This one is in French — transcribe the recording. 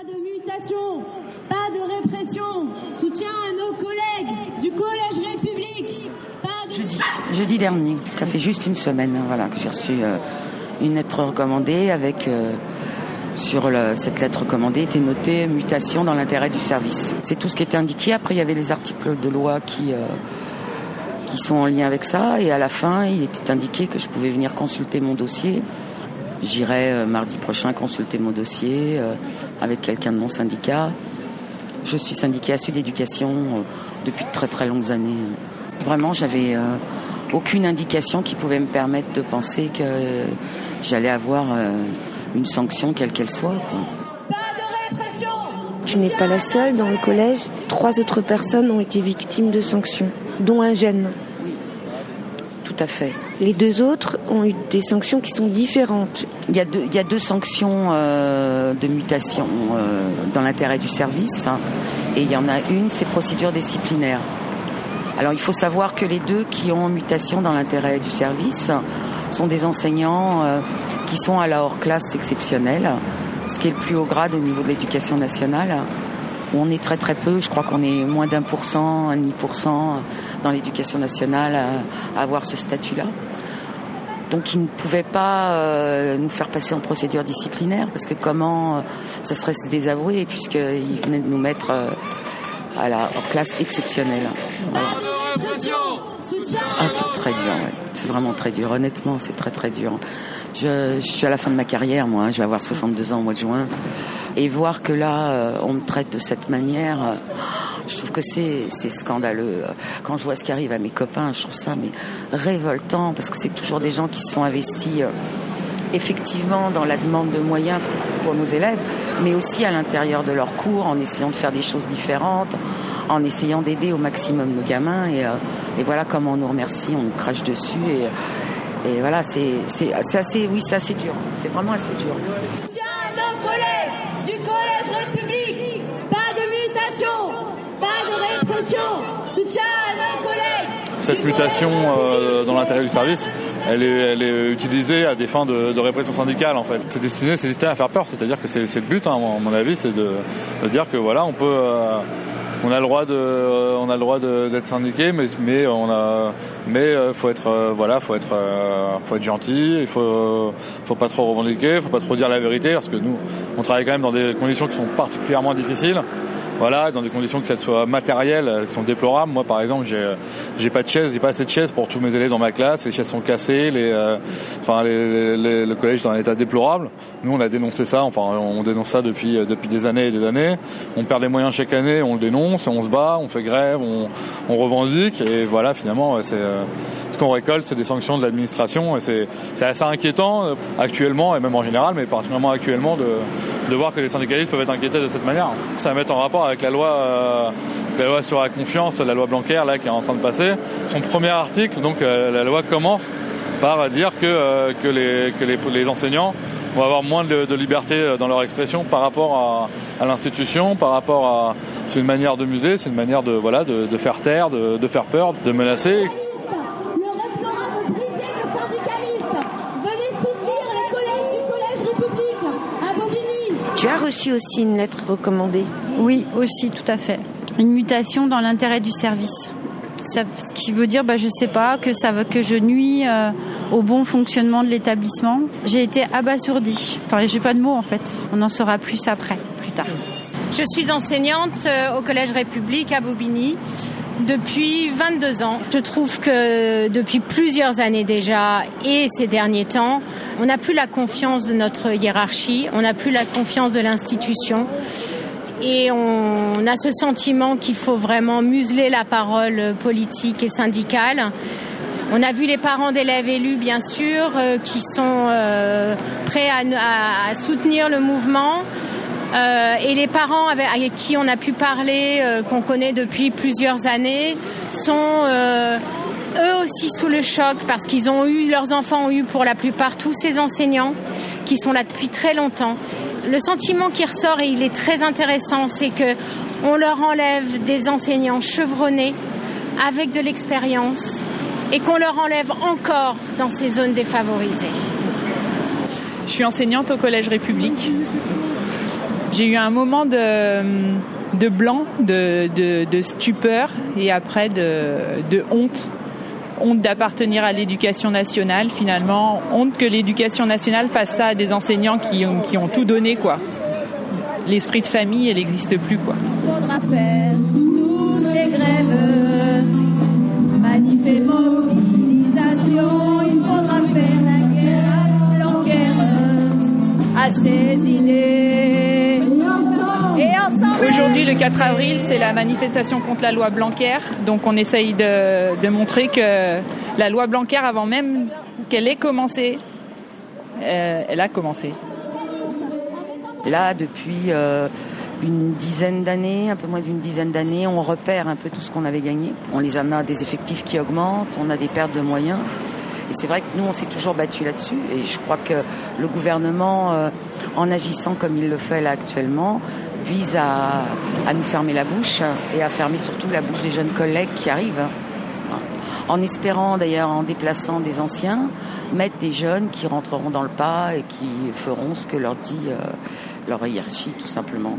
Pas de mutation, pas de répression. Soutien à nos collègues du Collège République. Pas de... Jeudi. Dernier, ça fait juste une semaine hein, voilà, que j'ai reçu euh, une lettre recommandée avec... euh, sur cette lettre recommandée était noté mutation dans l'intérêt du service. C'est tout ce qui était indiqué. Après, il y avait les articles de loi qui, euh, qui sont en lien avec ça. Et à la fin, il était indiqué que je pouvais venir consulter mon dossier. J'irai euh, mardi prochain consulter mon dossier euh, avec quelqu'un de mon syndicat. Je suis syndiquée à Sud Éducation euh, depuis de très très longues années. Vraiment, j'avais aucune indication qui pouvait me permettre de penser que j'allais avoir une sanction quelle qu'elle soit. Tu n'es pas la seule. Dans le collège, trois autres personnes ont été victimes de sanctions, dont un jeune. Tout à fait. Les deux autres ont eu des sanctions qui sont différentes. Il y a deux, il y a deux sanctions euh, de mutation euh, dans l'intérêt du service. hein. et il y en a une, c'est procédure disciplinaire. Alors il faut savoir que les deux qui ont mutation dans l'intérêt du service sont des enseignants euh, qui sont à la hors classe exceptionnelle, ce qui est le plus haut grade au niveau de l'éducation nationale. On est très très peu, je crois qu'on est moins d'un pour cent, un demi pour cent dans l'éducation nationale à- avoir ce statut-là. Donc ils ne pouvaient pas euh, nous faire passer en procédure disciplinaire parce que comment euh, ça serait se désavouer puisqu'ils venaient de nous mettre euh, à la hors classe exceptionnelle. Ah, c'est très dur, c'est vraiment très dur. Honnêtement, c'est très très dur. Je, je suis à la fin de ma carrière, moi. hein. Je vais avoir 62 ans au mois de juin. Et voir que là, euh, on me traite de cette manière, euh, je trouve que c'est scandaleux. Quand je vois ce qui arrive à mes copains, je trouve ça mais révoltant parce que c'est toujours des gens qui se sont investis. euh, effectivement dans la demande de moyens pour nos élèves, mais aussi à l'intérieur de leurs cours, en essayant de faire des choses différentes, en essayant d'aider au maximum nos gamins. Et, et voilà comment on nous remercie, on nous crache dessus. Et, et voilà, c'est assez, oui, c'est assez dur. C'est vraiment assez dur. Soutien à nos collègues du Collège République. Pas de mutation, pas de répression. Soutien à nos collègues. Cette mutation euh, dans l'intérêt du service, elle est, utilisée à des fins de, répression syndicale en fait. C'est destiné, c'est destiné à faire peur, c'est-à-dire que c'est le but, hein, à mon avis, c'est de, dire que voilà, on peut, euh, on a le droit de, euh, on a le droit d'être syndiqué, mais mais on a, mais faut être, voilà, faut être, faut être gentil, il faut, faut pas trop revendiquer, faut pas trop dire la vérité, parce que nous, on travaille quand même dans des conditions qui sont particulièrement difficiles. Voilà, dans des conditions qu'elles soient matérielles, qui sont déplorables. Moi, par exemple, j'ai, j'ai pas de chaise, j'ai pas assez de chaises pour tous mes élèves dans ma classe. Les chaises sont cassées, les, euh, enfin, les, les- le collège est dans un état déplorable. Nous, on a dénoncé ça. Enfin, on dénonce ça depuis euh, depuis des années et des années. On perd des moyens chaque année, on le dénonce, on se bat, on fait grève, on, revendique. Et voilà, finalement, euh, c'est ce qu'on récolte, c'est des sanctions de l'administration. Et c'est, assez inquiétant actuellement et même en général, mais particulièrement actuellement, de, de voir que les syndicalistes peuvent être inquiétés de cette manière. Ça va mettre en rapport avec la loi, la loi sur la confiance, la loi Blanquer là qui est en train de passer. Son premier article, donc euh, la loi commence par dire que euh, que les que les, les enseignants vont avoir moins de, de liberté euh, dans leur expression par rapport à, à l'institution, par rapport à c'est une manière de muser, c'est une manière de voilà de, de faire taire, de, de faire peur, de menacer. Le rectorat veut briser les syndicalistes. Venez soutenir les collègues du Collège République à Bobigny. Tu as reçu aussi une lettre recommandée? Oui, aussi, tout à fait. Une mutation dans l'intérêt du service. Ce qui veut dire, bah, je sais pas, que ça que je nuis euh, au bon fonctionnement de l'établissement. J'ai été abasourdie. Enfin, j'ai pas de mots en fait. On en saura plus après, plus tard. Je suis enseignante euh, au Collège République à Bobigny depuis 22 ans. Je trouve que depuis plusieurs années déjà et ces derniers temps, on n'a plus la confiance de notre hiérarchie, on n'a plus la confiance de l'institution et on a ce sentiment qu'il faut vraiment museler la parole politique et syndicale. On a vu les parents d'élèves élus, bien sûr, euh, qui sont euh, prêts à, à- soutenir le mouvement. Euh, et les parents avec, avec qui on a pu parler, euh, qu'on connaît depuis plusieurs années, sont euh, eux aussi sous le choc parce qu'ils ont eu, leurs enfants ont eu pour la plupart tous ces enseignants qui sont là depuis très longtemps. Le sentiment qui ressort et il est très intéressant, c'est que on leur enlève des enseignants chevronnés avec de l'expérience et qu'on leur enlève encore dans ces zones défavorisées. Je suis enseignante au Collège République. J'ai eu un moment de, blanc, de, stupeur et après de honte honte d'appartenir à l'éducation nationale finalement, honte que l'éducation nationale fasse ça à des enseignants qui ont, tout donné quoi. L'esprit de famille, elle n'existe plus quoi. Faudra faire toutes les grèves, il faudra faire 4 avril, c'est la manifestation contre la loi Blanquer. Donc, on essaye de, montrer que la loi Blanquer, avant même qu'elle ait commencé, euh, elle a commencé. Là, depuis euh, une dizaine d'années, un peu moins d'une dizaine d'années, on repère un peu tout ce qu'on avait gagné. On les a des effectifs qui augmentent, on a des pertes de moyens. Et c'est vrai que nous, on s'est toujours battu là-dessus. Et je crois que le gouvernement, euh, en agissant comme il le fait là actuellement, vise à, nous fermer la bouche et à fermer surtout la bouche des jeunes collègues qui arrivent. En espérant d'ailleurs, en déplaçant des anciens, mettre des jeunes qui rentreront dans le pas et qui feront ce que leur dit euh, leur hiérarchie tout simplement.